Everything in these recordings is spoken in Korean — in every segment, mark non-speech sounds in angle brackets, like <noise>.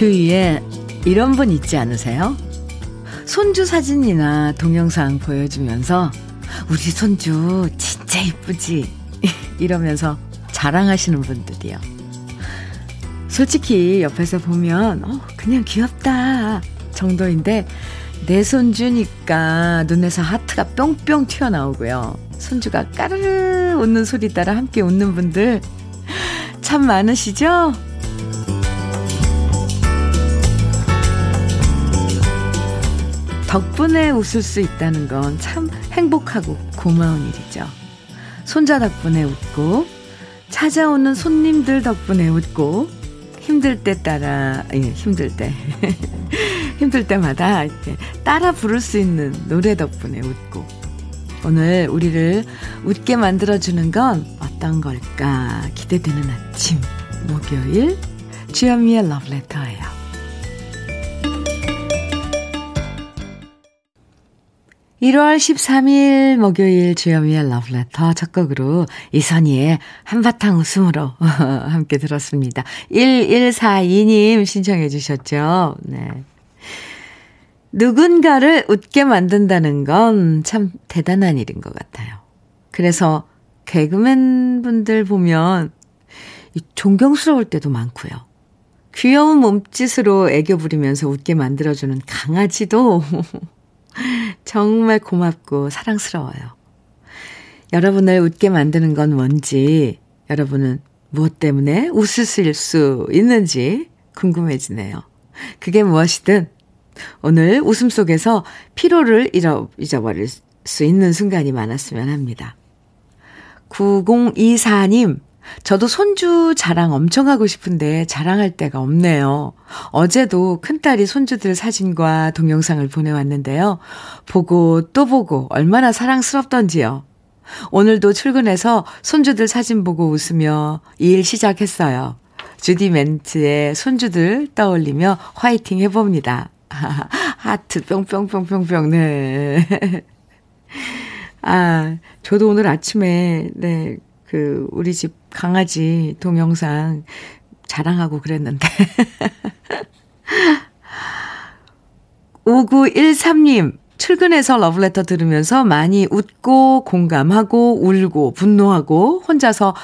주위에 이런 분 있지 않으세요? 손주 사진이나 동영상 보여주면서 우리 손주 진짜 이쁘지? <laughs> 이러면서 자랑하시는 분들이요. 솔직히 옆에서 보면 어, 그냥 귀엽다 정도인데 내 손주니까 눈에서 하트가 뿅뿅 튀어나오고요. 손주가 까르르 웃는 소리 따라 함께 웃는 분들 참 많으시죠? 덕분에 웃을 수 있다는 건 참 행복하고 고마운 일이죠. 손자 덕분에 웃고, 찾아오는 손님들 덕분에 웃고, 힘들 때 따라, 예, 힘들 때. <laughs> 힘들 때마다 이렇게 따라 부를 수 있는 노래 덕분에 웃고. 오늘 우리를 웃게 만들어주는 건 어떤 걸까 기대되는 아침, 목요일, 주현미의 러브레터예요. 1월 13일 목요일 주현미의 러브레터 첫 곡으로 이선희의 한바탕 웃음으로 <laughs> 함께 들었습니다. 1142님 신청해 주셨죠. 네. 누군가를 웃게 만든다는 건 참 대단한 일인 것 같아요. 그래서 개그맨 분들 보면 존경스러울 때도 많고요. 귀여운 몸짓으로 애교 부리면서 웃게 만들어주는 강아지도 <laughs> 정말 고맙고 사랑스러워요. 여러분을 웃게 만드는 건 뭔지, 여러분은 무엇 때문에 웃으실 수 있는지 궁금해지네요. 그게 무엇이든 오늘 웃음 속에서 피로를 잊어버릴 수 있는 순간이 많았으면 합니다. 9024님, 저도 손주 자랑 엄청 하고 싶은데 자랑할 데가 없네요. 어제도 큰딸이 손주들 사진과 동영상을 보내왔는데요. 보고 또 보고 얼마나 사랑스럽던지요. 오늘도 출근해서 손주들 사진 보고 웃으며 일 시작했어요. 주디 멘트에 손주들 떠올리며 화이팅 해봅니다. <laughs> 하트 뿅뿅뿅뿅뿅, 네. <laughs> 아, 저도 오늘 아침에, 네, 그, 우리 집 강아지 동영상 자랑하고 그랬는데. <laughs> 5913님, 출근해서 러브레터 들으면서 많이 웃고, 공감하고, 울고, 분노하고, 혼자서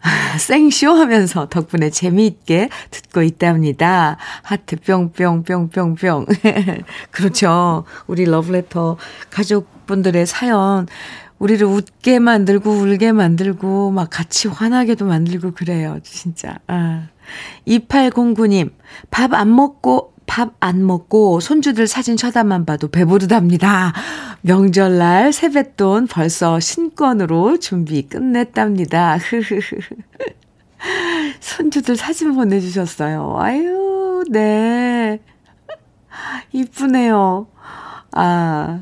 <laughs> 생쇼 하면서 덕분에 재미있게 듣고 있답니다. 하트 뿅뿅뿅뿅뿅. <laughs> 그렇죠. 우리 러브레터 가족분들의 사연 우리를 웃게 만들고 울게 만들고 막 같이 화나게도 만들고 그래요. 진짜. 아. 2809님, 밥 안 먹고 밥 안 먹고 손주들 사진 쳐다만 봐도 배부르답니다. 명절날 세뱃돈 벌써 신권으로 준비 끝냈답니다. <laughs> 손주들 사진 보내주셨어요. 아유, 네. 이쁘네요. 아,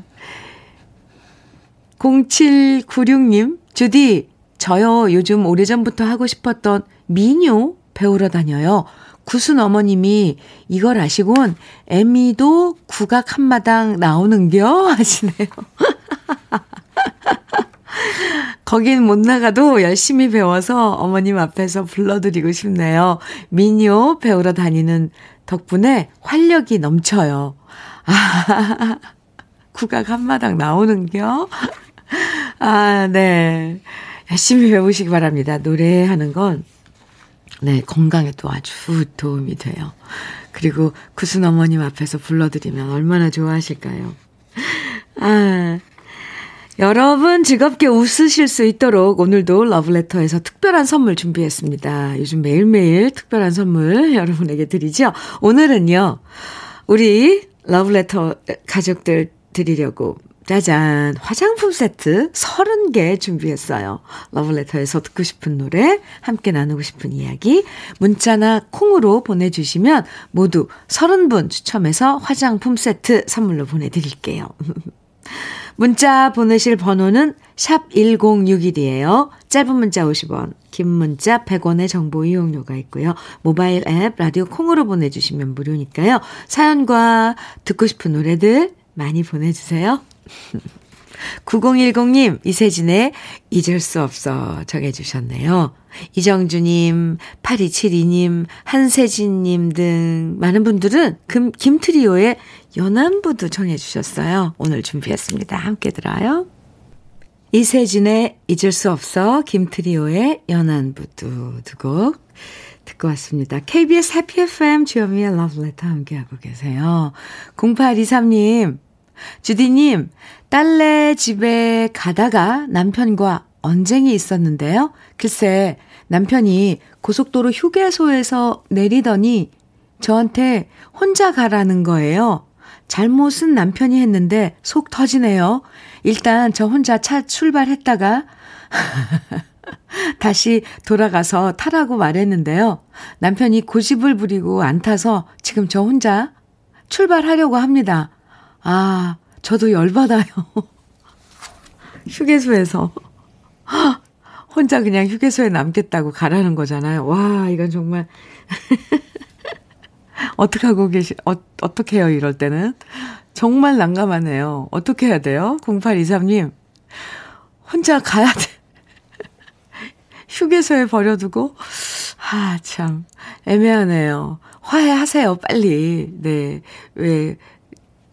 0796님, 주디, 저요 요즘 오래전부터 하고 싶었던 미녀 배우러 다녀요. 구순 어머님이 이걸 아시곤 애미도 국악 한마당 나오는겨 <laughs> 하시네요. <laughs> 거긴 못 나가도 열심히 배워서 어머님 앞에서 불러드리고 싶네요. 미녀 배우러 다니는 덕분에 활력이 넘쳐요. 아, <laughs> 국악 한마당 나오는겨? 아, 네. 열심히 배우시기 바랍니다. 노래하는 건, 네, 건강에도 아주 도움이 돼요. 그리고 구순 어머님 앞에서 불러드리면 얼마나 좋아하실까요? 아, 여러분 즐겁게 웃으실 수 있도록 오늘도 러브레터에서 특별한 선물 준비했습니다. 요즘 매일매일 특별한 선물 <laughs> 여러분에게 드리죠. 오늘은요, 우리 러브레터 가족들 드리려고 짜잔. 화장품 세트 30개 준비했어요. 러블레터에서 듣고 싶은 노래, 함께 나누고 싶은 이야기, 문자나 콩으로 보내주시면 모두 30분 추첨해서 화장품 세트 선물로 보내드릴게요. <laughs> 문자 보내실 번호는 샵 1061이에요. 짧은 문자 50원, 긴 문자 100원의 정보 이용료가 있고요. 모바일 앱, 라디오 콩으로 보내주시면 무료니까요. 사연과 듣고 싶은 노래들 많이 보내주세요. 9010님, 이세진의 잊을 수 없어 정해주셨네요. 이정주님, 8272님, 한세진님 등 많은 분들은 금, 김트리오의 연안부도 정해주셨어요. 오늘 준비했습니다. 함께 들어요. 이세진의 잊을 수 없어, 김트리오의 연안부도 두곡 듣고 왔습니다. KBS 해피 FM 주현미의 러브레터 함께하고 계세요. 0823님, 주디님, 딸네 집에 가다가 남편과 언쟁이 있었는데요. 글쎄, 남편이 고속도로 휴게소에서 내리더니 저한테 혼자 가라는 거예요. 잘못은 남편이 했는데 속 터지네요. 일단 저 혼자 차 출발했다가 <laughs> 다시 돌아가서 타라고 말했는데요. 남편이 고집을 부리고 안 타서 지금 저 혼자 출발하려고 합니다. 아, 저도 열받아요. <laughs> 휴게소에서. <laughs> 혼자 그냥 휴게소에 남겠다고 가라는 거잖아요. 와, 이건 정말. <laughs> 어떻게 하고 계시, 어, 어떻게 해요, 이럴 때는? 정말 난감하네요. 어떻게 해야 돼요? 0823님. 혼자 가야 돼. 휴게소에 버려두고, 아, 참, 애매하네요. 화해하세요, 빨리. 네. 왜,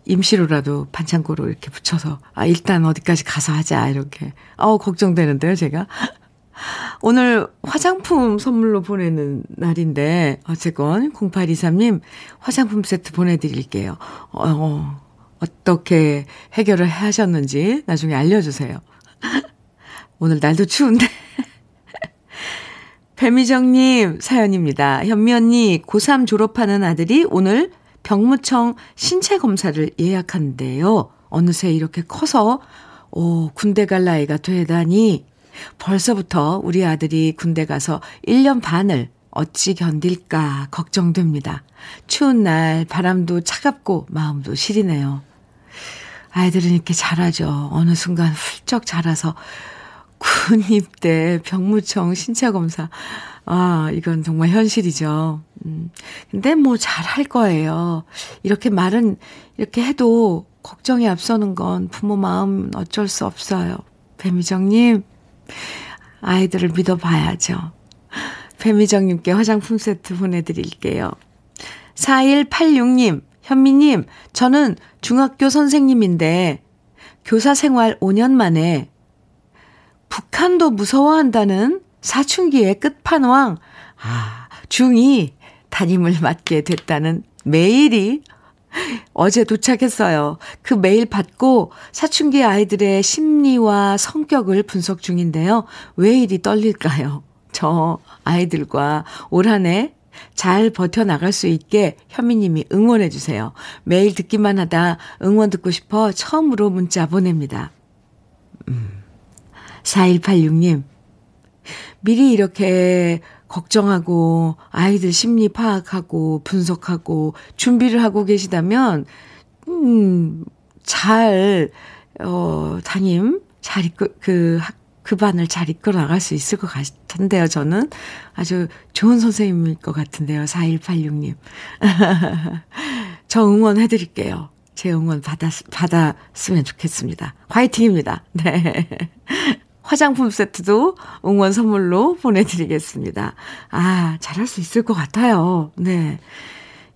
임시로라도 반창고로 이렇게 붙여서, 아, 일단 어디까지 가서 하자, 이렇게. 어 걱정되는데요, 제가. <laughs> 오늘 화장품 선물로 보내는 날인데, 어쨌건, 0823님, 화장품 세트 보내드릴게요. 어, 어, 어떻게 해결을 하셨는지 나중에 알려주세요. <laughs> 오늘 날도 추운데. <laughs> 배미정님 사연입니다. 현미 언니, 고3 졸업하는 아들이 오늘 병무청 신체 검사를 예약한대요. 어느새 이렇게 커서 오, 군대 갈 나이가 되다니 벌써부터 우리 아들이 군대 가서 1년 반을 어찌 견딜까 걱정됩니다. 추운 날 바람도 차갑고 마음도 시리네요. 아이들은 이렇게 자라죠. 어느 순간 훌쩍 자라서 군입 대, 병무청 신체 검사. 아, 이건 정말 현실이죠. 음. 근데 뭐 잘 할 거예요. 이렇게 말은 이렇게 해도 걱정이 앞서는 건 부모 마음 어쩔 수 없어요. 배미정님, 아이들을 믿어봐야죠. 배미정님께 화장품 세트 보내드릴게요. 4186님, 현미님, 저는 중학교 선생님인데 교사 생활 5년 만에 북한도 무서워한다는 사춘기의 끝판왕, 아, 중2 담임을 맡게 됐다는 메일이 어제 도착했어요. 그 메일 받고 사춘기 아이들의 심리와 성격을 분석 중인데요. 왜 이리 떨릴까요? 저 아이들과 올 한 해 잘 버텨나갈 수 있게 현미님이 응원해주세요. 매일 듣기만 하다 응원 듣고 싶어 처음으로 문자 보냅니다. 음, 4186님, 미리 이렇게 걱정하고 아이들 심리 파악하고 분석하고 준비를 하고 계시다면, 음, 잘, 어, 담임, 잘 이끌, 그 학, 그 반을 잘 이끌어 나갈 수 있을 것 같은데요, 저는. 아주 좋은 선생님일 것 같은데요, 4186님. <laughs> 저 응원해드릴게요. 제 응원 받았, 받았으면 좋겠습니다. 화이팅입니다. 네. <laughs> 화장품 세트도 응원 선물로 보내드리겠습니다. 아, 잘할 수 있을 것 같아요. 네.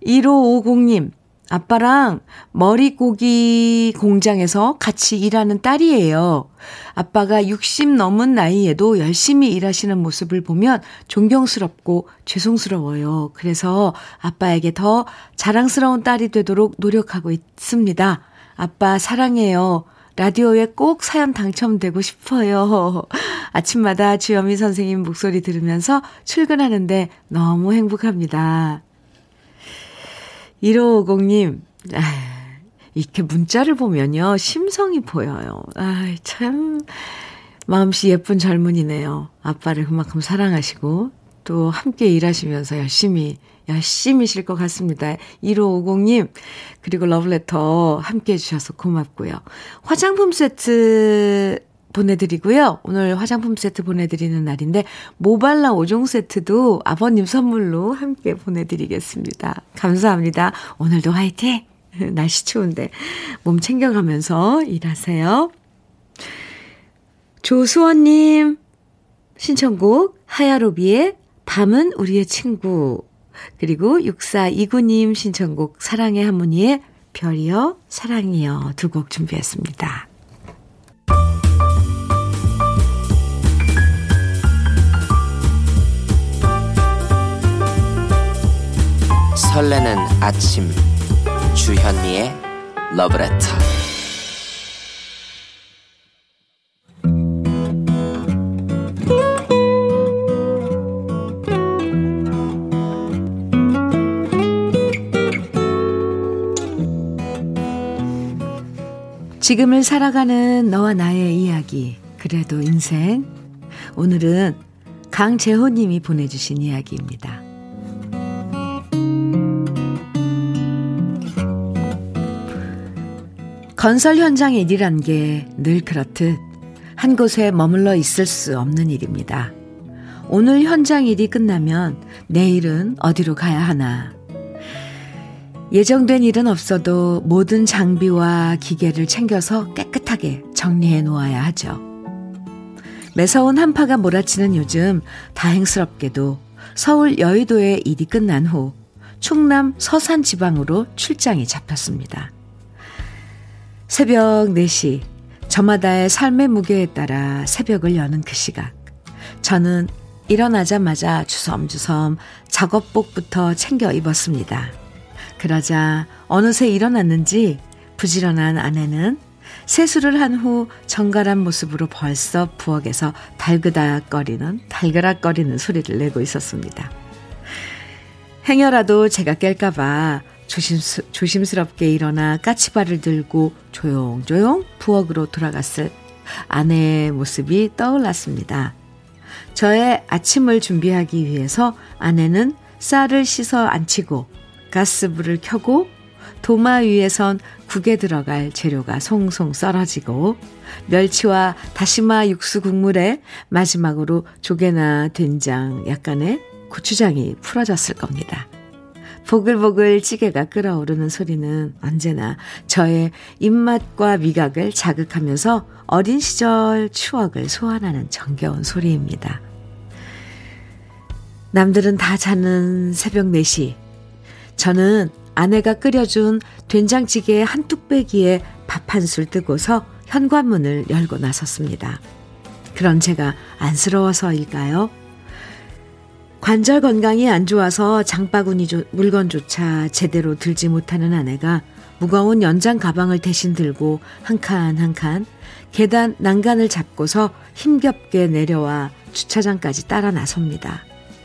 1550님, 아빠랑 머리고기 공장에서 같이 일하는 딸이에요. 아빠가 60 넘은 나이에도 열심히 일하시는 모습을 보면 존경스럽고 죄송스러워요. 그래서 아빠에게 더 자랑스러운 딸이 되도록 노력하고 있습니다. 아빠 사랑해요. 라디오에 꼭 사연 당첨되고 싶어요. <laughs> 아침마다 주현미 선생님 목소리 들으면서 출근하는데 너무 행복합니다. 1550님, 아, 이렇게 문자를 보면요, 심성이 보여요. 아, 참, 마음씨 예쁜 젊은이네요. 아빠를 그만큼 사랑하시고, 또 함께 일하시면서 열심히, 열심히 쉴것 같습니다. 1550님, 그리고 러브레터 함께 해주셔서 고맙고요. 화장품 세트 보내드리고요. 오늘 화장품 세트 보내드리는 날인데, 모발라 5종 세트도 아버님 선물로 함께 보내드리겠습니다. 감사합니다. 오늘도 화이팅! <laughs> 날씨 추운데 몸 챙겨가면서 일하세요. 조수원님 신청곡 하야로비의 밤은 우리의 친구 그리고 6429님 신청곡 사랑의 하모니의 별이여 사랑이여 두 곡 준비했습니다. 설레는 아침 주현미의 러브레터 지금을 살아가는 너와 나의 이야기 그래도 인생 오늘은 강재호님이 보내주신 이야기입니다. 건설 현장 일이란 게 늘 그렇듯 한 곳에 머물러 있을 수 없는 일입니다. 오늘 현장 일이 끝나면 내일은 어디로 가야 하나. 예정된 일은 없어도 모든 장비와 기계를 챙겨서 깨끗하게 정리해 놓아야 하죠. 매서운 한파가 몰아치는 요즘 다행스럽게도 서울 여의도의 일이 끝난 후 충남 서산 지방으로 출장이 잡혔습니다. 새벽 4시, 저마다의 삶의 무게에 따라 새벽을 여는 그 시각. 저는 일어나자마자 주섬주섬 작업복부터 챙겨 입었습니다. 그러자 어느새 일어났는지 부지런한 아내는 세수를 한 후 정갈한 모습으로 벌써 부엌에서 달그닥거리는 달그락거리는 소리를 내고 있었습니다. 행여라도 제가 깰까봐 조심스, 조심스럽게 일어나 까치발을 들고 조용조용 부엌으로 돌아갔을 아내의 모습이 떠올랐습니다. 저의 아침을 준비하기 위해서 아내는 쌀을 씻어 안치고 가스불을 켜고 도마 위에선 국에 들어갈 재료가 송송 썰어지고 멸치와 다시마 육수 국물에 마지막으로 조개나 된장, 약간의 고추장이 풀어졌을 겁니다. 보글보글 찌개가 끓어오르는 소리는 언제나 저의 입맛과 미각을 자극하면서 어린 시절 추억을 소환하는 정겨운 소리입니다. 남들은 다 자는 새벽 4시. 저는 아내가 끓여준 된장찌개 한 뚝배기에 밥 한 술 뜨고서 현관문을 열고 나섰습니다. 그런 제가 안쓰러워서일까요? 관절 건강이 안 좋아서 장바구니 물건조차 제대로 들지 못하는 아내가 무거운 연장 가방을 대신 들고 한 칸 한 칸 계단 난간을 잡고서 힘겹게 내려와 주차장까지 따라 나섭니다.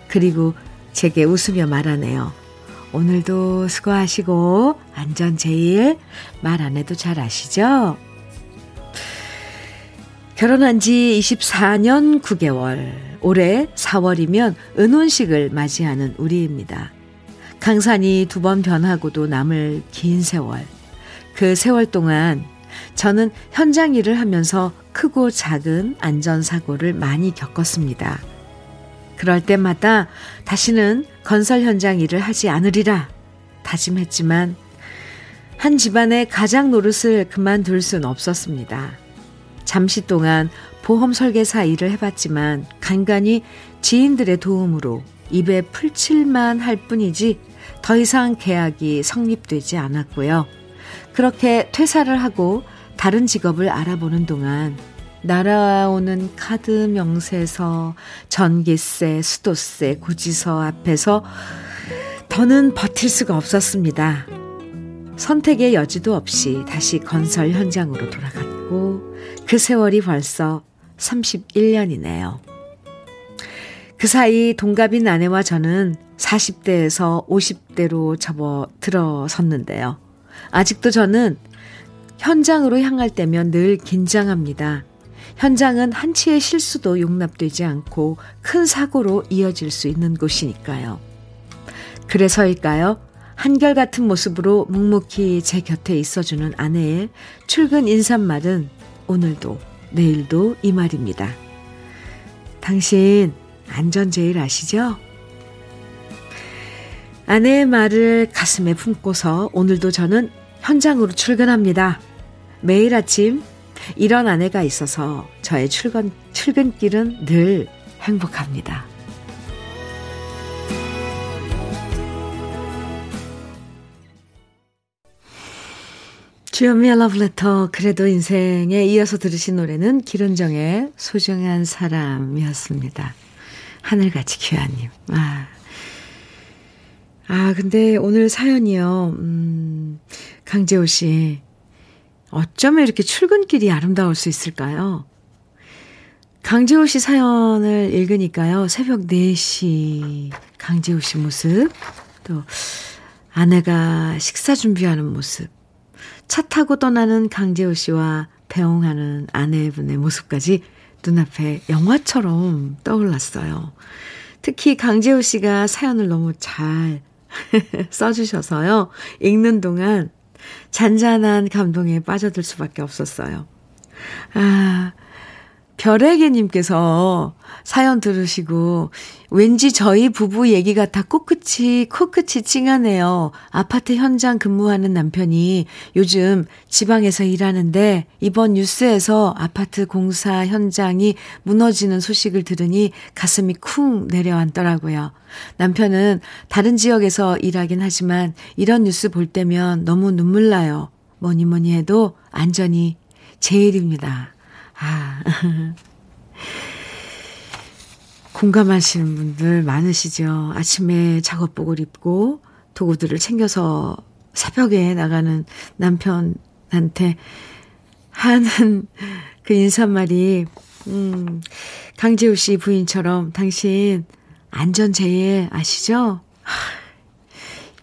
그리고 제게 웃으며 말하네요. 오늘도 수고하시고 안전 제일 말 안 해도 잘 아시죠? 결혼한 지 24년 9개월 올해 4월이면 은혼식을 맞이하는 우리입니다. 강산이 두 번 변하고도 남을 긴 세월. 그 세월 동안 저는 현장 일을 하면서 크고 작은 안전사고를 많이 겪었습니다. 그럴 때마다 다시는 건설 현장 일을 하지 않으리라 다짐했지만 한 집안의 가장 노릇을 그만둘 순 없었습니다. 잠시 동안 보험 설계사 일을 해봤지만 간간히 지인들의 도움으로 입에 풀칠만 할 뿐이지 더 이상 계약이 성립되지 않았고요. 그렇게 퇴사를 하고 다른 직업을 알아보는 동안 날아오는 카드 명세서, 전기세, 수도세, 고지서 앞에서 더는 버틸 수가 없었습니다. 선택의 여지도 없이 다시 건설 현장으로 돌아갔고 그 세월이 벌써 31년이네요. 그 사이 동갑인 아내와 저는 40대에서 50대로 접어 들어섰는데요. 아직도 저는 현장으로 향할 때면 늘 긴장합니다. 현장은 한치의 실수도 용납되지 않고 큰 사고로 이어질 수 있는 곳이니까요. 그래서일까요? 한결같은 모습으로 묵묵히 제 곁에 있어주는 아내의 출근 인사말은 오늘도 내일도 이 말입니다. 당신 안전 제일 아시죠? 아내의 말을 가슴에 품고서 오늘도 저는 현장으로 출근합니다. 매일 아침 이런 아내가 있어서 저의 출근, 출근길은 늘 행복합니다. 주현미의 러브레터 그래도 인생에 이어서 들으신 노래는 기른정의 소중한 사람이었습니다. 하늘같이 귀하님. 아. 아, 근데 오늘 사연이요. 음, 강재호 씨. 어쩌면 이렇게 출근길이 아름다울 수 있을까요? 강재호 씨 사연을 읽으니까요. 새벽 4시 강재호 씨 모습, 또 아내가 식사 준비하는 모습, 차 타고 떠나는 강재호 씨와 배웅하는 아내분의 모습까지 눈앞에 영화처럼 떠올랐어요. 특히 강재호 씨가 사연을 너무 잘 <laughs> 써주셔서요. 읽는 동안 잔잔한 감동에 빠져들 수밖에 없었어요. 아, 별에게님께서 사연 들으시고 왠지 저희 부부 얘기 같아 코끝이 코끝이 찡하네요. 아파트 현장 근무하는 남편이 요즘 지방에서 일하는데 이번 뉴스에서 아파트 공사 현장이 무너지는 소식을 들으니 가슴이 쿵 내려앉더라고요. 남편은 다른 지역에서 일하긴 하지만 이런 뉴스 볼 때면 너무 눈물 나요. 뭐니 뭐니 해도 안전이 제일입니다. 아. 공감하시는 분들 많으시죠. 아침에 작업복을 입고 도구들을 챙겨서 새벽에 나가는 남편한테 하는 그 인사말이, 음, 강재우 씨 부인처럼 당신 안전 제일 아시죠?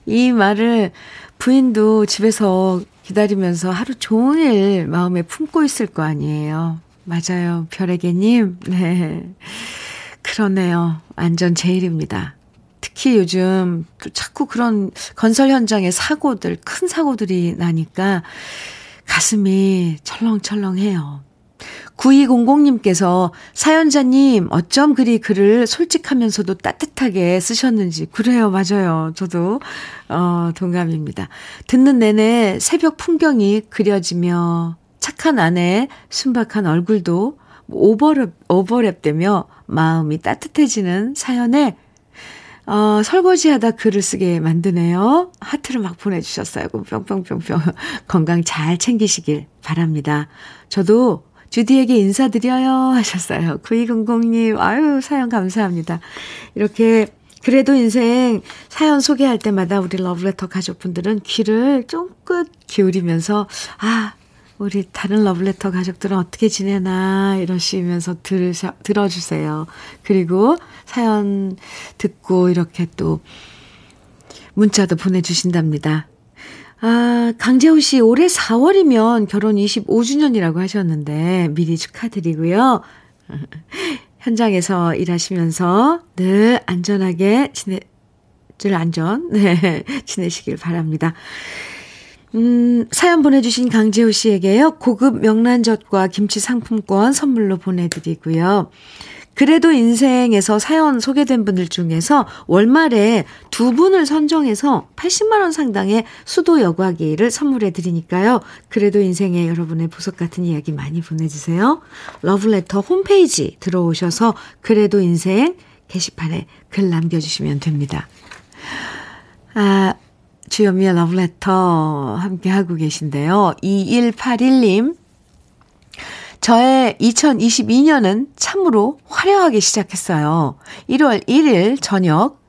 이 말을 부인도 집에서 기다리면서 하루 종일 마음에 품고 있을 거 아니에요. 맞아요. 별에게님. 네. 그러네요. 안전 제일입니다. 특히 요즘 자꾸 그런 건설 현장에 사고들, 큰 사고들이 나니까 가슴이 철렁철렁해요. 9200님께서 사연자님 어쩜 그리 글을 솔직하면서도 따뜻하게 쓰셨는지 그래요 맞아요 저도 어 동감입니다 듣는 내내 새벽 풍경이 그려지며 착한 아내의 순박한 얼굴도 오버랩 오버랩되며 마음이 따뜻해지는 사연에 어, 설거지하다 글을 쓰게 만드네요. 하트를 막 보내주셨어요. 뿅뿅뿅뿅. <laughs> 건강 잘 챙기시길 바랍니다. 저도 주디에게 인사드려요 하셨어요. 9200님, 아유, 사연 감사합니다. 이렇게 그래도 인생 사연 소개할 때마다 우리 러브레터 가족분들은 귀를 쫑긋 기울이면서, 아, 우리 다른 러브레터 가족들은 어떻게 지내나 이러시면서 들으셔, 들어주세요. 그리고 사연 듣고 이렇게 또 문자도 보내주신답니다. 아, 강재호 씨, 올해 4월이면 결혼 25주년이라고 하셨는데, 미리 축하드리고요. <laughs> 현장에서 일하시면서 늘 안전하게 지내, 줄 안전, <laughs> 네, 지내시길 바랍니다. 음, 사연 보내주신 강재호 씨에게요, 고급 명란젓과 김치 상품권 선물로 보내드리고요. 그래도 인생에서 사연 소개된 분들 중에서 월말에 두 분을 선정해서 80만원 상당의 수도 여과기를 선물해 드리니까요. 그래도 인생에 여러분의 보석 같은 이야기 많이 보내주세요. 러브레터 홈페이지 들어오셔서 그래도 인생 게시판에 글 남겨주시면 됩니다. 아, 주현미의 러브레터 함께하고 계신데요. 2181님, 저의 2022년은 참으로 화려하게 시작했어요. 1월 1일 저녁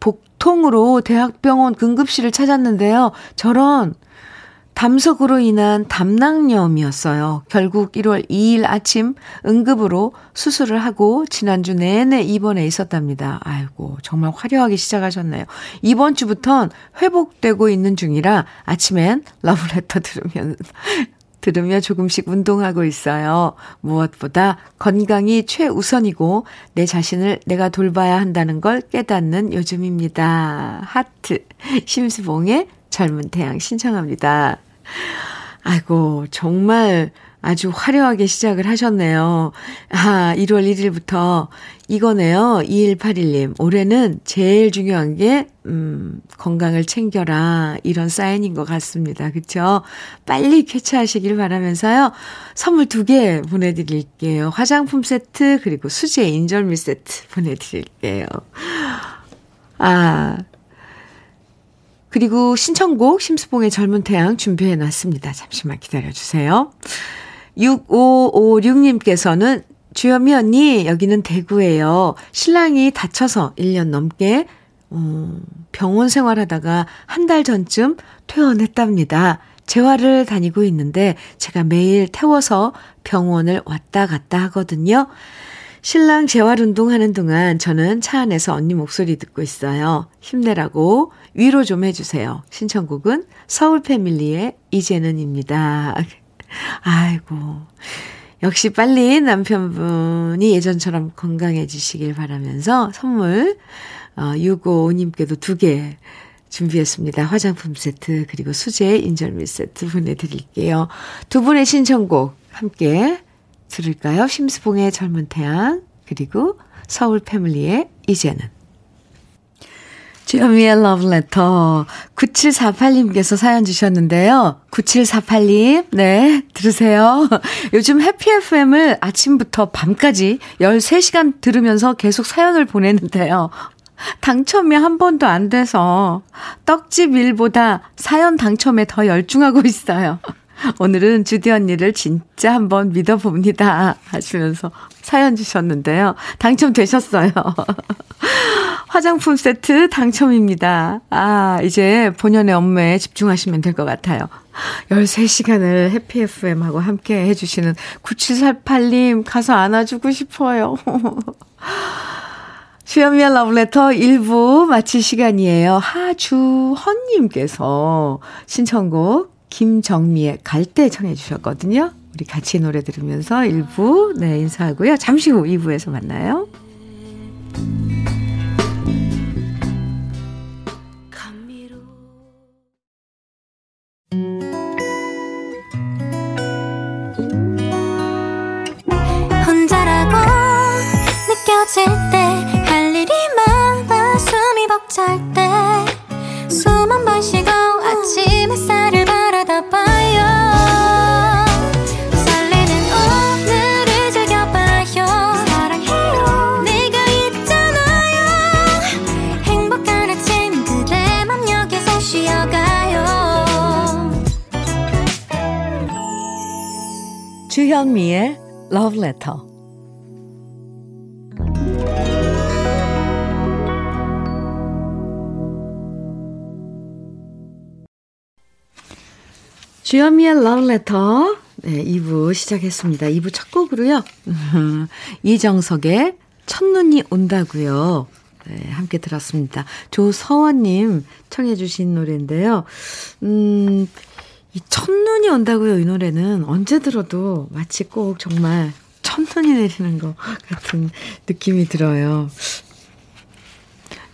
복통으로 대학병원 응급실을 찾았는데요. 저런 담석으로 인한 담낭염이었어요. 결국 1월 2일 아침 응급으로 수술을 하고 지난주 내내 입원해 있었답니다. 아이고, 정말 화려하게 시작하셨네요. 이번 주부턴 회복되고 있는 중이라 아침엔 러브레터 들으면 <laughs> 들으며 조금씩 운동하고 있어요. 무엇보다 건강이 최우선이고 내 자신을 내가 돌봐야 한다는 걸 깨닫는 요즘입니다. 하트. 심수봉의 젊은 태양 신청합니다. 아이고, 정말, 아주 화려하게 시작을 하셨네요. 아, 1월 1일부터 이거네요. 2181님. 올해는 제일 중요한 게, 음, 건강을 챙겨라. 이런 사인인 것 같습니다. 그쵸? 빨리 쾌차하시길 바라면서요. 선물 두 개 보내드릴게요. 화장품 세트, 그리고 수제 인절미 세트 보내드릴게요. 아, 그리고 신청곡 심수봉의 젊은 태양 준비해 놨습니다. 잠시만 기다려 주세요. 6556님께서는 주현미 언니, 여기는 대구예요. 신랑이 다쳐서 1년 넘게 음, 병원 생활하다가 한 달 전쯤 퇴원했답니다. 재활을 다니고 있는데 제가 매일 태워서 병원을 왔다 갔다 하거든요. 신랑 재활 운동하는 동안 저는 차 안에서 언니 목소리 듣고 있어요. 힘내라고 위로 좀 해주세요. 신청곡은 서울 패밀리의 이제는입니다. <laughs> 아이고. 역시 빨리 남편분이 예전처럼 건강해지시길 바라면서 선물, 어, 655님께도 두 개 준비했습니다. 화장품 세트, 그리고 수제 인절미 세트 보내드릴게요. 두 분의 신청곡 함께 들을까요? 심수봉의 젊은 태양, 그리고 서울 패밀리의 이제는. 주현미의 러브레터 9748님께서 사연 주셨는데요. 9748님, 네, 들으세요. 요즘 해피 FM을 아침부터 밤까지 13시간 들으면서 계속 사연을 보내는데요. 당첨이 한 번도 안 돼서 떡집 일보다 사연 당첨에 더 열중하고 있어요. 오늘은 주디 언니를 진짜 한번 믿어봅니다. 하시면서 사연 주셨는데요. 당첨되셨어요. <laughs> 화장품 세트 당첨입니다. 아, 이제 본연의 업무에 집중하시면 될 것 같아요. 13시간을 해피 FM하고 함께 해주시는 9748님 가서 안아주고 싶어요. <laughs> 수연미의 러브레터 1부 마칠 시간이에요. 하주헌님께서 신청곡 김정미의 갈 때 청해 주셨거든요. 우리 같이 노래 들으면서 1부 네 인사하고요. 잠시 후 2부에서 만나요. 때 숨이 벅찰 때 숨 한 번 쉬고 아침 햇살 주현미의 Love Letter. 주현미의 Love Letter. 네, 2부 시작했습니다. 2부 첫 곡으로요. <laughs> 이정석의 첫눈이 온다고요. 네, 함께 들었습니다. 조서원님 청해 주신 노래인데요. 음, 이 첫눈이 온다고요. 이 노래는 언제 들어도 마치 꼭 정말 첫눈이 내리는 것 같은 느낌이 들어요.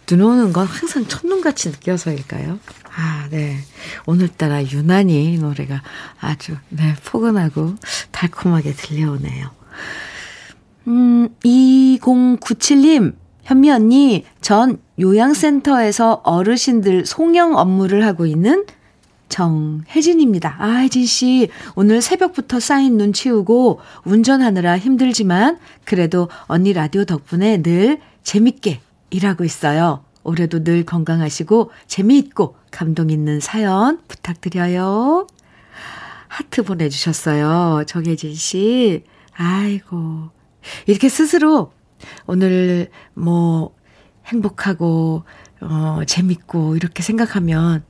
눈 오는 건 항상 첫눈같이 느껴서일까요? 아, 네. 오늘따라 유난히 이 노래가 아주, 네, 포근하고 달콤하게 들려오네요. 음, 2097님, 현미 언니, 전 요양센터에서 어르신들 송영 업무를 하고 있는 정혜진입니다. 아, 혜진씨, 오늘 새벽부터 쌓인 눈 치우고 운전하느라 힘들지만 그래도 언니 라디오 덕분에 늘 재밌게 일하고 있어요. 올해도 늘 건강하시고 재미있고 감동 있는 사연 부탁드려요. 하트 보내주셨어요. 정혜진 씨. 아이고. 이렇게 스스로 오늘 뭐 행복하고, 어, 재밌고 이렇게 생각하면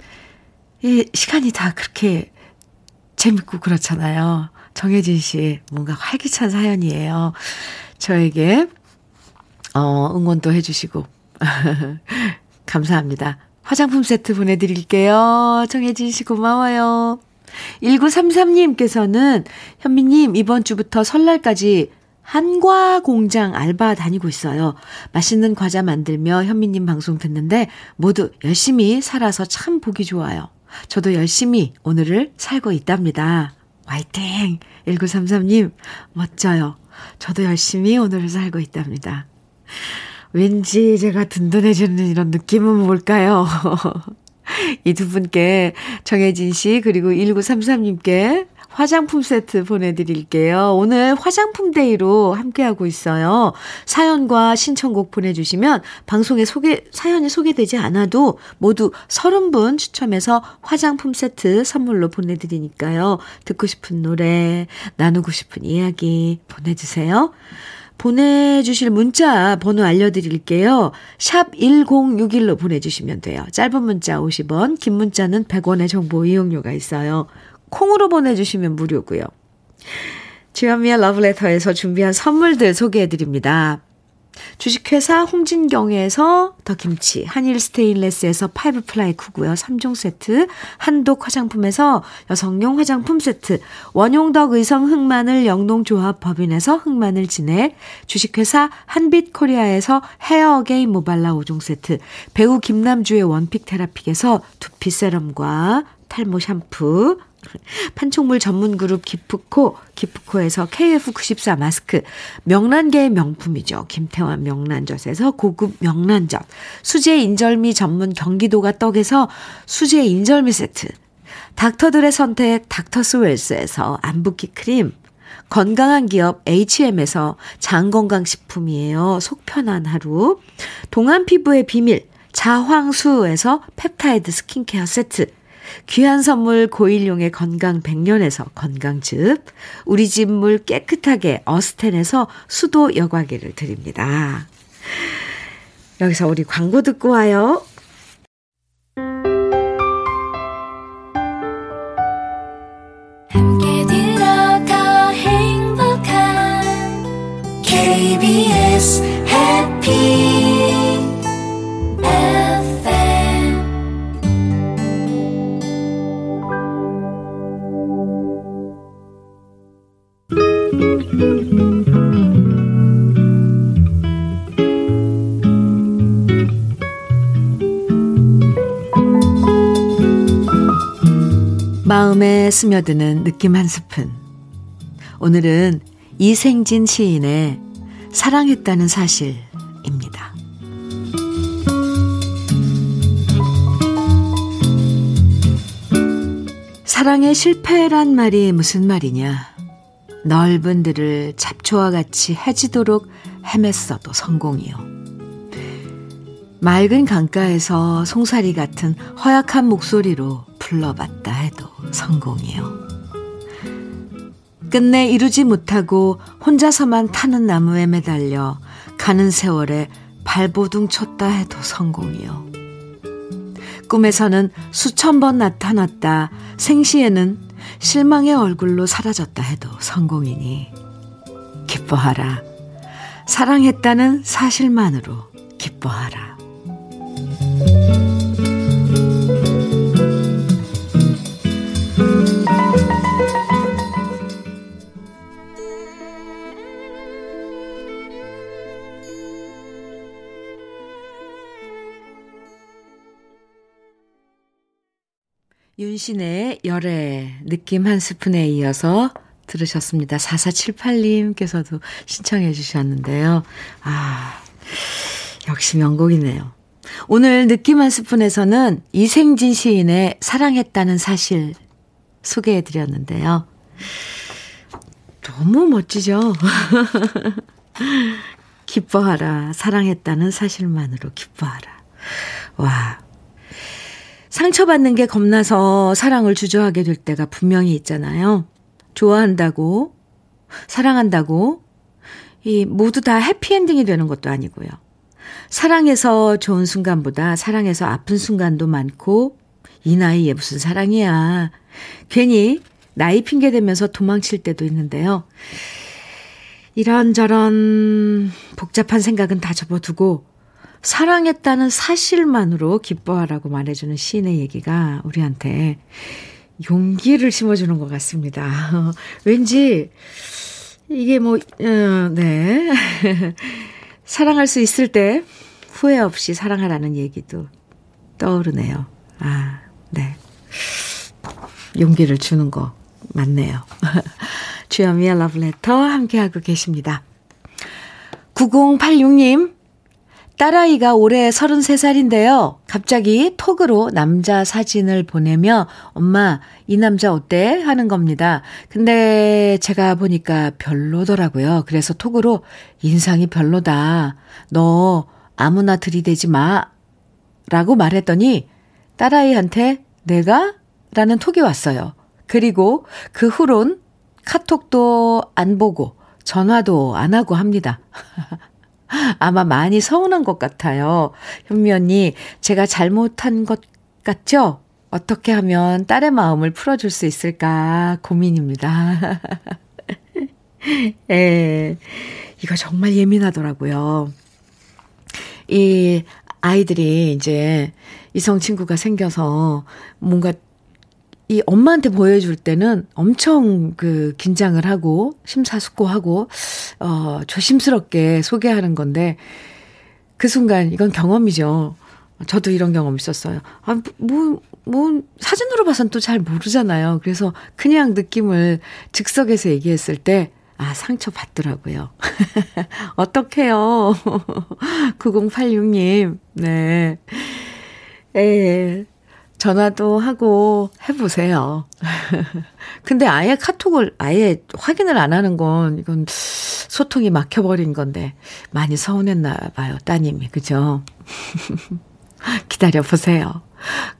이 시간이 다 그렇게 재밌고 그렇잖아요. 정혜진 씨, 뭔가 활기찬 사연이에요. 저에게, 어, 응원도 해주시고, <laughs> 감사합니다. 화장품 세트 보내드릴게요. 정혜진 씨 고마워요. 1933님께서는 현미님 이번 주부터 설날까지 한과 공장 알바 다니고 있어요. 맛있는 과자 만들며 현미님 방송 듣는데 모두 열심히 살아서 참 보기 좋아요. 저도 열심히 오늘을 살고 있답니다. 화이팅! 1933님, 멋져요. 저도 열심히 오늘을 살고 있답니다. 왠지 제가 든든해지는 이런 느낌은 뭘까요? <laughs> 이 두 분께 정혜진 씨 그리고 1933님께 화장품 세트 보내드릴게요. 오늘 화장품 day로 함께하고 있어요. 사연과 신청곡 보내주시면 방송에 소개, 사연이 소개되지 않아도 모두 30분 추첨해서 화장품 세트 선물로 보내드리니까요. 듣고 싶은 노래, 나누고 싶은 이야기 보내주세요. 보내주실 문자 번호 알려드릴게요. 샵 1061로 보내주시면 돼요. 짧은 문자 50원, 긴 문자는 100원의 정보 이용료가 있어요. 콩으로 보내주시면 무료고요. 주현미의 러브레터에서 준비한 선물들 소개해드립니다. 주식회사 홍진경에서 더김치, 한일 스테인레스에서 파이브 플라이 쿠고요. 3종 세트, 한독 화장품에서 여성용 화장품 세트, 원용덕 의성 흑마늘 영농조합 법인에서 흑마늘 진액, 주식회사 한빛코리아에서 헤어 어게인 모발라 5종 세트, 배우 김남주의 one pick 테라픽에서 두피 세럼과 탈모 샴푸, 판촉물 전문 그룹 기프코, 기프코에서 KF94 마스크, 명란계의 명품이죠. 김태환 명란젓에서 고급 명란젓, 수제 인절미 전문 경기도가 떡에서 수제 인절미 세트, 닥터들의 선택 닥터스웰스에서 안붓기 크림, 건강한 기업 H&M에서 장건강식품이에요. 속 편한 하루. 동안 피부의 비밀 자황수에서 펩타이드 스킨케어 세트. 귀한 선물 고일용의 건강 100년에서 건강즙, 우리 집 물 깨끗하게 어스텐에서 수도 여과기를 드립니다. 여기서 우리 광고 듣고 와요. 스며드는 느낌 한 스푼. 오늘은 이생진 시인의 사랑했다는 사실입니다. 사랑의 실패란 말이 무슨 말이냐. 넓은 들을 잡초와 같이 해지도록 헤맸어도 성공이요. 맑은 강가에서 송사리 같은 허약한 목소리로 불러봤다 해도 성공이요. 끝내 이루지 못하고 혼자서만 타는 나무에 매달려 가는 세월에 발버둥 쳤다 해도 성공이요. 꿈에서는 수천 번 나타났다 생시에는 실망의 얼굴로 사라졌다 해도 성공이니 기뻐하라. 사랑했다는 사실만으로 기뻐하라. 윤신의 열애 느낌 한 스푼에 이어서 들으셨습니다. 4478님께서도 신청해 주셨는데요. 아, 역시 명곡이네요. 오늘 느낌 한 스푼에서는 이생진 시인의 사랑했다는 사실 소개해 드렸는데요. 너무 멋지죠? <laughs> 기뻐하라. 사랑했다는 사실만으로 기뻐하라. 와, 상처받는 게 겁나서 사랑을 주저하게 될 때가 분명히 있잖아요. 좋아한다고, 사랑한다고, 이 모두 다 해피엔딩이 되는 것도 아니고요. 사랑해서 좋은 순간보다 사랑해서 아픈 순간도 많고, 이 나이에 무슨 사랑이야. 괜히 나이 핑계 대면서 도망칠 때도 있는데요. 이런저런 복잡한 생각은 다 접어두고 사랑했다는 사실만으로 기뻐하라고 말해주는 시인의 얘기가 우리한테 용기를 심어주는 것 같습니다. <laughs> 왠지 이게 뭐, 어, 네. <laughs> 사랑할 수 있을 때 후회 없이 사랑하라는 얘기도 떠오르네요. 아, 네. 용기를 주는 거 맞네요. <laughs> 주현미의 러브레터 함께하고 계십니다. 9086님, 딸아이가 올해 33살인데요. 갑자기 톡으로 남자 사진을 보내며 엄마 이 남자 어때? 하는 겁니다. 근데 제가 보니까 별로더라고요. 그래서 톡으로 인상이 별로다. 너 아무나 들이대지 마. 라고 말했더니 딸아이한테 내가? 라는 톡이 왔어요. 그리고 그 후론 카톡도 안 보고 전화도 안 하고 합니다. <laughs> 아마 많이 서운한 것 같아요. 현미 언니, 제가 잘못한 것 같죠? 어떻게 하면 딸의 마음을 풀어줄 수 있을까 고민입니다. <laughs> 예, 이거 정말 예민하더라고요. 이 아이들이 이제 이성 친구가 생겨서 뭔가 이 엄마한테 보여줄 때는 엄청 그 긴장을 하고 심사숙고하고 어 조심스럽게 소개하는 건데 그 순간 이건 경험이죠. 저도 이런 경험 있었어요. 아, 뭐, 뭐, 사진으로 봐선 또 잘 모르잖아요. 그래서 그냥 느낌을 즉석에서 얘기했을 때, 아, 상처 받더라고요. <laughs> 어떡해요. <laughs> 9086님, 네. 에, 전화도 하고 해보세요. <laughs> 근데 아예 카톡을 아예 확인을 안 하는 건 이건 소통이 막혀버린 건데 많이 서운했나 봐요. 따님이. 그죠? <laughs> 기다려보세요.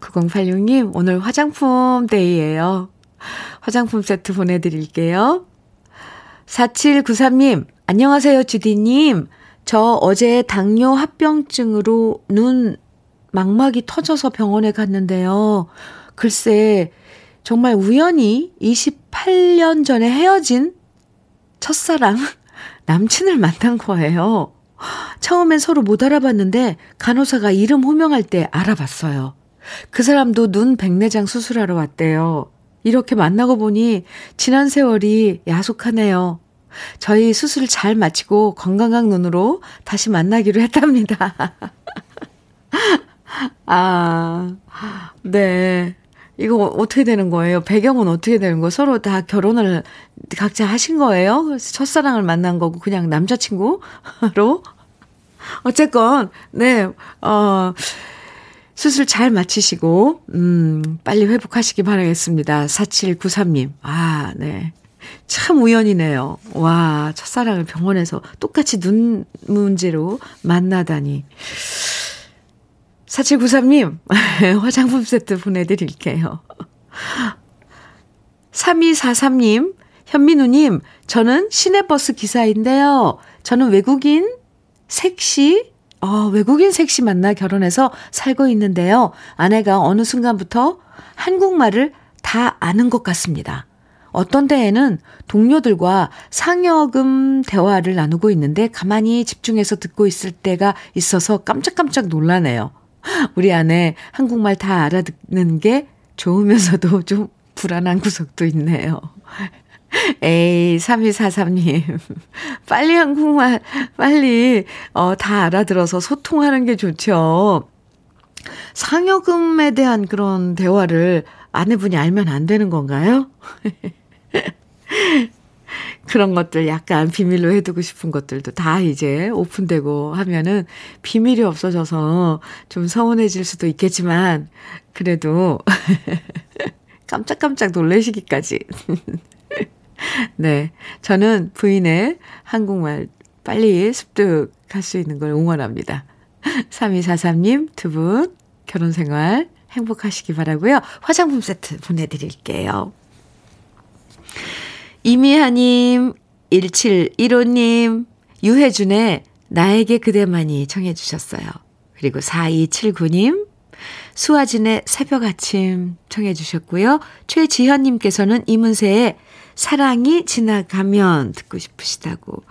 9086님, 오늘 화장품 데이예요. 화장품 세트 보내드릴게요. 4793님, 안녕하세요, 주디님. 저 어제 당뇨 합병증으로 눈 망막이 터져서 병원에 갔는데요. 글쎄, 정말 우연히 28년 전에 헤어진 첫사랑, <laughs> 남친을 만난 거예요. 처음엔 서로 못 알아봤는데 간호사가 이름 호명할 때 알아봤어요. 그 사람도 눈 백내장 수술하러 왔대요. 이렇게 만나고 보니 지난 세월이 야속하네요. 저희 수술 잘 마치고 건강한 눈으로 다시 만나기로 했답니다. <laughs> 아, 네. 이거 어떻게 되는 거예요? 배경은 어떻게 되는 거예요? 서로 다 결혼을 각자 하신 거예요? 첫사랑을 만난 거고 그냥 남자친구로? <laughs> 어쨌건, 네, 어, 수술 잘 마치시고, 음, 빨리 회복하시기 바라겠습니다. 4793님. 아, 네. 참 우연이네요. 와, 첫사랑을 병원에서 똑같이 눈 문제로 만나다니. 4793님, <laughs> 화장품 세트 보내드릴게요. 3243님, 현민우님, 저는 시내버스 기사인데요. 저는 외국인 섹시, 어, 외국인 섹시 만나 결혼해서 살고 있는데요. 아내가 어느 순간부터 한국말을 다 아는 것 같습니다. 어떤 때에는 동료들과 상여금 대화를 나누고 있는데 가만히 집중해서 듣고 있을 때가 있어서 깜짝깜짝 놀라네요. 우리 아내 한국말 다 알아듣는 게 좋으면서도 <laughs> 좀 불안한 구석도 있네요. 에이, 3243님. <laughs> 빨리 한국말, 빨리, 어, 다 알아들어서 소통하는 게 좋죠. 상여금에 대한 그런 대화를 아내분이 알면 안 되는 건가요? <laughs> 그런 것들 약간 비밀로 해두고 싶은 것들도 다 이제 오픈되고 하면은 비밀이 없어져서 좀 서운해질 수도 있겠지만 그래도 <laughs> 깜짝깜짝 놀래시기까지. <laughs> 네. 저는 부인의 한국말 빨리 습득할 수 있는 걸 응원합니다. 3243님 두 분 결혼 생활 행복하시기 바라고요. 화장품 세트 보내 드릴게요. 이미하님, 1715님, 유혜준의 나에게 그대만이 청해 주셨어요. 그리고 4279님, 수아진의 새벽 아침 청해 주셨고요. 최지현님께서는 이문세의 사랑이 지나가면 듣고 싶으시다고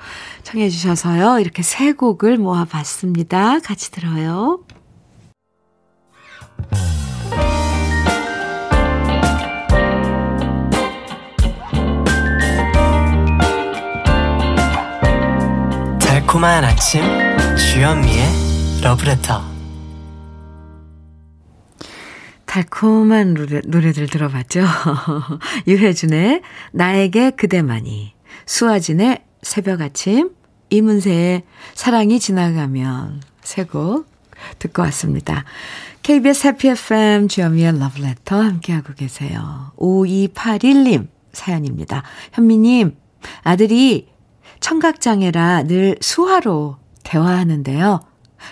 청해 주셔서요. 이렇게 세 곡을 모아봤습니다. 같이 들어요. 달콤한 아침 주현미의 러브레터 달콤한 노래, 노래들 들어봤죠? <laughs> 유혜준의 나에게 그대만이, 수아진의 새벽 아침, 이문세의 사랑이 지나가면 세곡 듣고 왔습니다. KBS 해피 FM 주현미의 러브레터 함께하고 계세요. 5281님 사연입니다. 현미님, 아들이 청각장애라 늘 수화로 대화하는데요.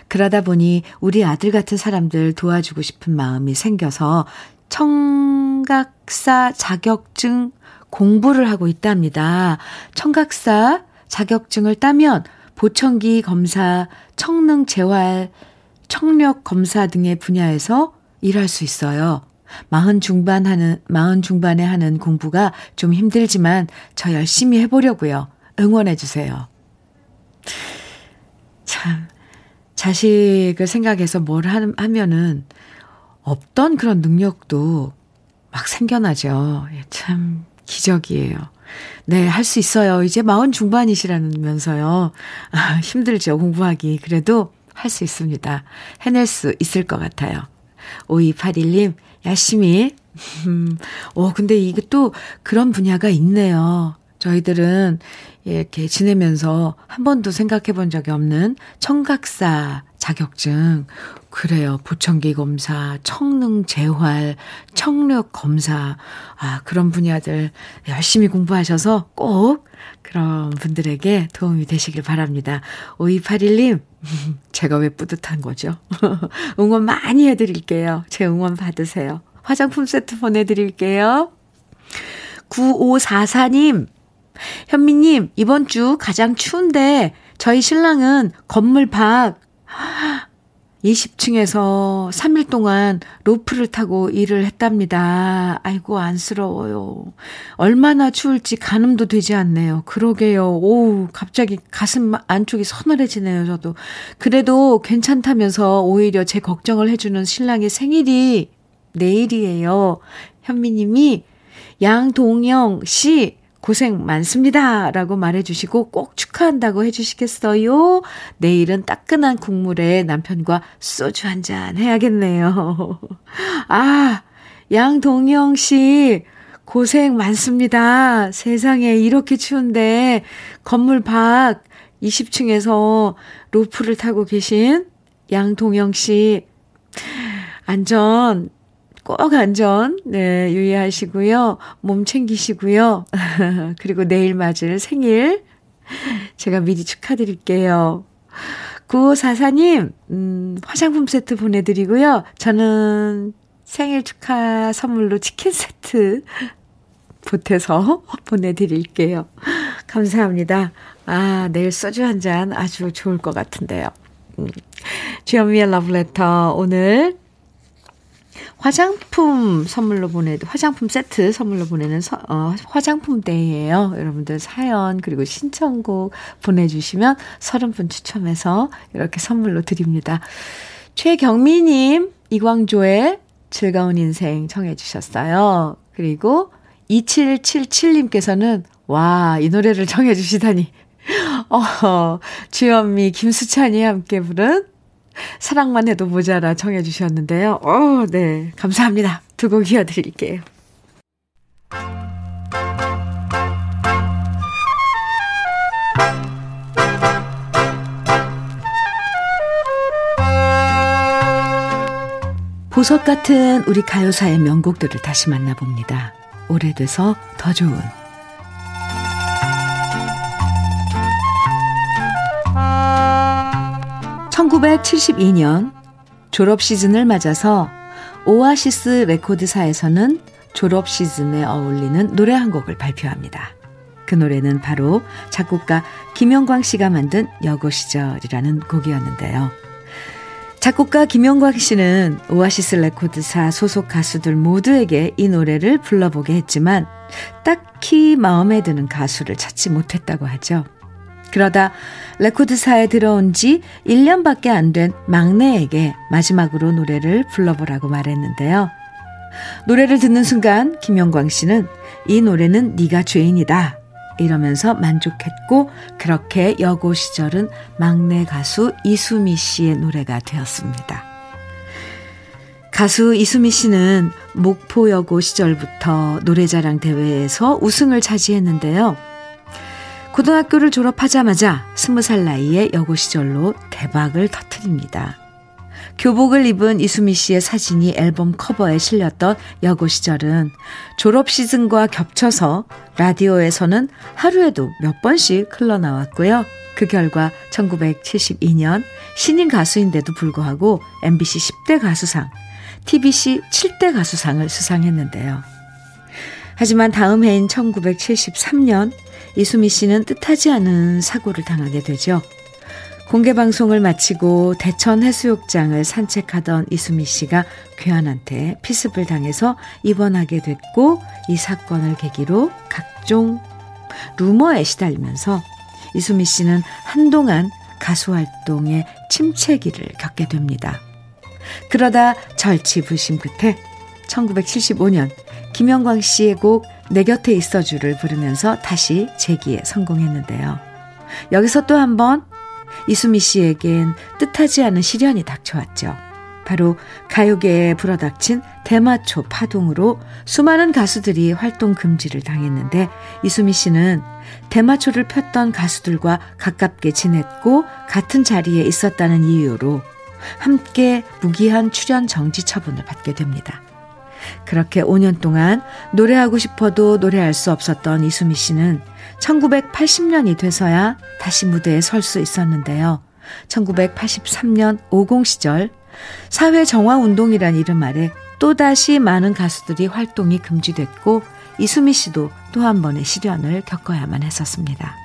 그러다 보니 우리 아들 같은 사람들 도와주고 싶은 마음이 생겨서 청각사 자격증 공부를 하고 있답니다. 청각사 자격증을 따면 보청기 검사, 청능 재활, 청력 검사 등의 분야에서 일할 수 있어요. 마흔 중반 하는, 마흔 중반에 하는 공부가 좀 힘들지만 저 열심히 해보려고요. 응원해주세요. 참, 자식을 생각해서 뭘 하면은 없던 그런 능력도 막 생겨나죠. 예, 참, 기적이에요. 네, 할 수 있어요. 이제 마흔 중반이시라면서요. 아, 힘들죠, 공부하기. 그래도 할 수 있습니다. 해낼 수 있을 것 같아요. 5281님, 열심히. 음, 오, 근데 또 그런 분야가 있네요. 저희들은 이렇게 지내면서 한 번도 생각해 본 적이 없는 청각사 자격증. 그래요. 보청기 검사, 청능 재활, 청력 검사. 아, 그런 분야들 열심히 공부하셔서 꼭 그런 분들에게 도움이 되시길 바랍니다. 5281님, <laughs> 제가 왜 뿌듯한 거죠? <laughs> 응원 많이 해드릴게요. 제 응원 받으세요. 화장품 세트 보내드릴게요. 9544님, 현미님, 이번 주 가장 추운데 저희 신랑은 건물 밖 20층에서 3일 동안 로프를 타고 일을 했답니다. 아이고, 안쓰러워요. 얼마나 추울지 가늠도 되지 않네요. 그러게요. 오, 갑자기 가슴 안쪽이 서늘해지네요, 저도. 그래도 괜찮다면서 오히려 제 걱정을 해주는 신랑의 생일이 내일이에요. 현미님이 양동영 씨 고생 많습니다. 라고 말해주시고 꼭 축하한다고 해주시겠어요? 내일은 따끈한 국물에 남편과 소주 한 잔 해야겠네요. <laughs> 아, 양동영 씨, 고생 많습니다. 세상에 이렇게 추운데 건물 밖 20층에서 로프를 타고 계신 양동영 씨, 안전 꼭 안전, 네, 유의하시고요. 몸 챙기시고요. <laughs> 그리고 내일 맞을 생일, 제가 미리 축하드릴게요. 9544님, 음, 화장품 세트 보내드리고요. 저는 생일 축하 선물로 치킨 세트 <laughs> 보태서 <laughs> 보내드릴게요. 감사합니다. 아, 내일 소주 한 잔 아주 좋을 것 같은데요. 음. 주현미의 러브레터 오늘 화장품 선물로 보내, 화장품 세트 선물로 보내는 서, 어, 화장품 데이예요. 여러분들 사연 그리고 신청곡 보내주시면 30분 추첨해서 이렇게 선물로 드립니다. 최경미님, 이광조의 즐거운 인생 청해 주셨어요. 그리고 2777님께서는 와, 이 노래를 청해 주시다니. <laughs> 어, 주현미, 김수찬이 함께 부른 사랑만 해도 모자라 청해 주셨는데요. 어, 네. 감사합니다. 두 곡 이어드릴게요. 보석 같은 우리 가요사의 명곡들을 다시 만나봅니다. 오래돼서 더 좋은 1972년 졸업 시즌을 맞아서 오아시스 레코드사에서는 졸업 시즌에 어울리는 노래 한 곡을 발표합니다. 그 노래는 바로 작곡가 김영광 씨가 만든 여고 시절이라는 곡이었는데요. 작곡가 김영광 씨는 오아시스 레코드사 소속 가수들 모두에게 이 노래를 불러보게 했지만 딱히 마음에 드는 가수를 찾지 못했다고 하죠. 그러다 레코드사에 들어온 지 1년밖에 안 된 막내에게 마지막으로 노래를 불러보라고 말했는데요. 노래를 듣는 순간 김영광 씨는 이 노래는 네가 주인이다 이러면서 만족했고 그렇게 여고 시절은 막내 가수 이수미 씨의 노래가 되었습니다. 가수 이수미 씨는 목포여고 시절부터 노래자랑 대회에서 우승을 차지했는데요. 고등학교를 졸업하자마자 스무 살 나이에 여고 시절로 대박을 터트립니다. 교복을 입은 이수미 씨의 사진이 앨범 커버에 실렸던 여고 시절은 졸업 시즌과 겹쳐서 라디오에서는 하루에도 몇 번씩 흘러나왔고요. 그 결과 1972년 신인 가수인데도 불구하고 MBC 10대 가수상, TBC 7대 가수상을 수상했는데요. 하지만 다음 해인 1973년 이수미 씨는 뜻하지 않은 사고를 당하게 되죠. 공개 방송을 마치고 대천 해수욕장을 산책하던 이수미 씨가 괴한한테 피습을 당해서 입원하게 됐고 이 사건을 계기로 각종 루머에 시달리면서 이수미 씨는 한동안 가수 활동에 침체기를 겪게 됩니다. 그러다 절치부심 끝에 1975년 김영광 씨의 곡 내 곁에 있어주를 부르면서 다시 재기에 성공했는데요. 여기서 또 한 번 이수미 씨에겐 뜻하지 않은 시련이 닥쳐왔죠. 바로 가요계에 불어닥친 대마초 파동으로 수많은 가수들이 활동 금지를 당했는데 이수미 씨는 대마초를 폈던 가수들과 가깝게 지냈고 같은 자리에 있었다는 이유로 함께 무기한 출연 정지 처분을 받게 됩니다. 그렇게 5년 동안 노래하고 싶어도 노래할 수 없었던 이수미 씨는 1980년이 돼서야 다시 무대에 설 수 있었는데요. 1983년 50 시절 사회 정화 운동이란 이름 아래 또다시 많은 가수들이 활동이 금지됐고 이수미 씨도 또 한 번의 시련을 겪어야만 했었습니다.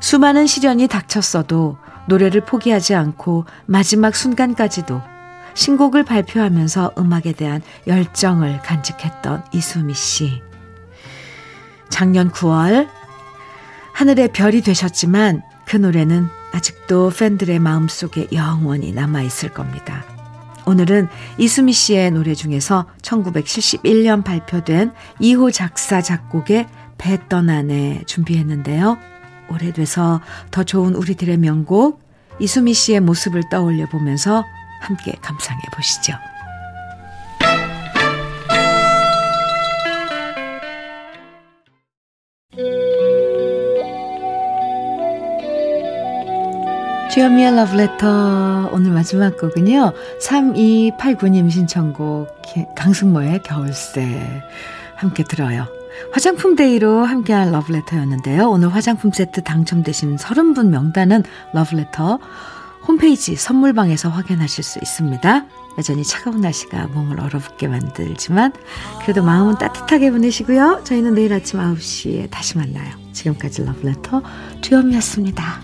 수많은 시련이 닥쳤어도 노래를 포기하지 않고 마지막 순간까지도 신곡을 발표하면서 음악에 대한 열정을 간직했던 이수미 씨. 작년 9월 하늘의 별이 되셨지만 그 노래는 아직도 팬들의 마음속에 영원히 남아있을 겁니다. 오늘은 이수미 씨의 노래 중에서 1971년 발표된 2호 작사 작곡의 배 떠나네 준비했는데요. 오래돼서 더 좋은 우리들의 명곡 이수미 씨의 모습을 떠올려 보면서 함께 감상해 보시죠. 주현미의 러브레터 오늘 마지막 곡은요. 3289님 신청곡 강승모의 겨울새 함께 들어요. 화장품 day로 함께한 러브레터였는데요. 오늘 화장품 세트 당첨되신 30분 명단은 러브레터 홈페이지 선물방에서 확인하실 수 있습니다. 여전히 차가운 날씨가 몸을 얼어붙게 만들지만 그래도 마음은 따뜻하게 보내시고요. 저희는 내일 아침 9시에 다시 만나요. 지금까지 러브레터 주현미였습니다.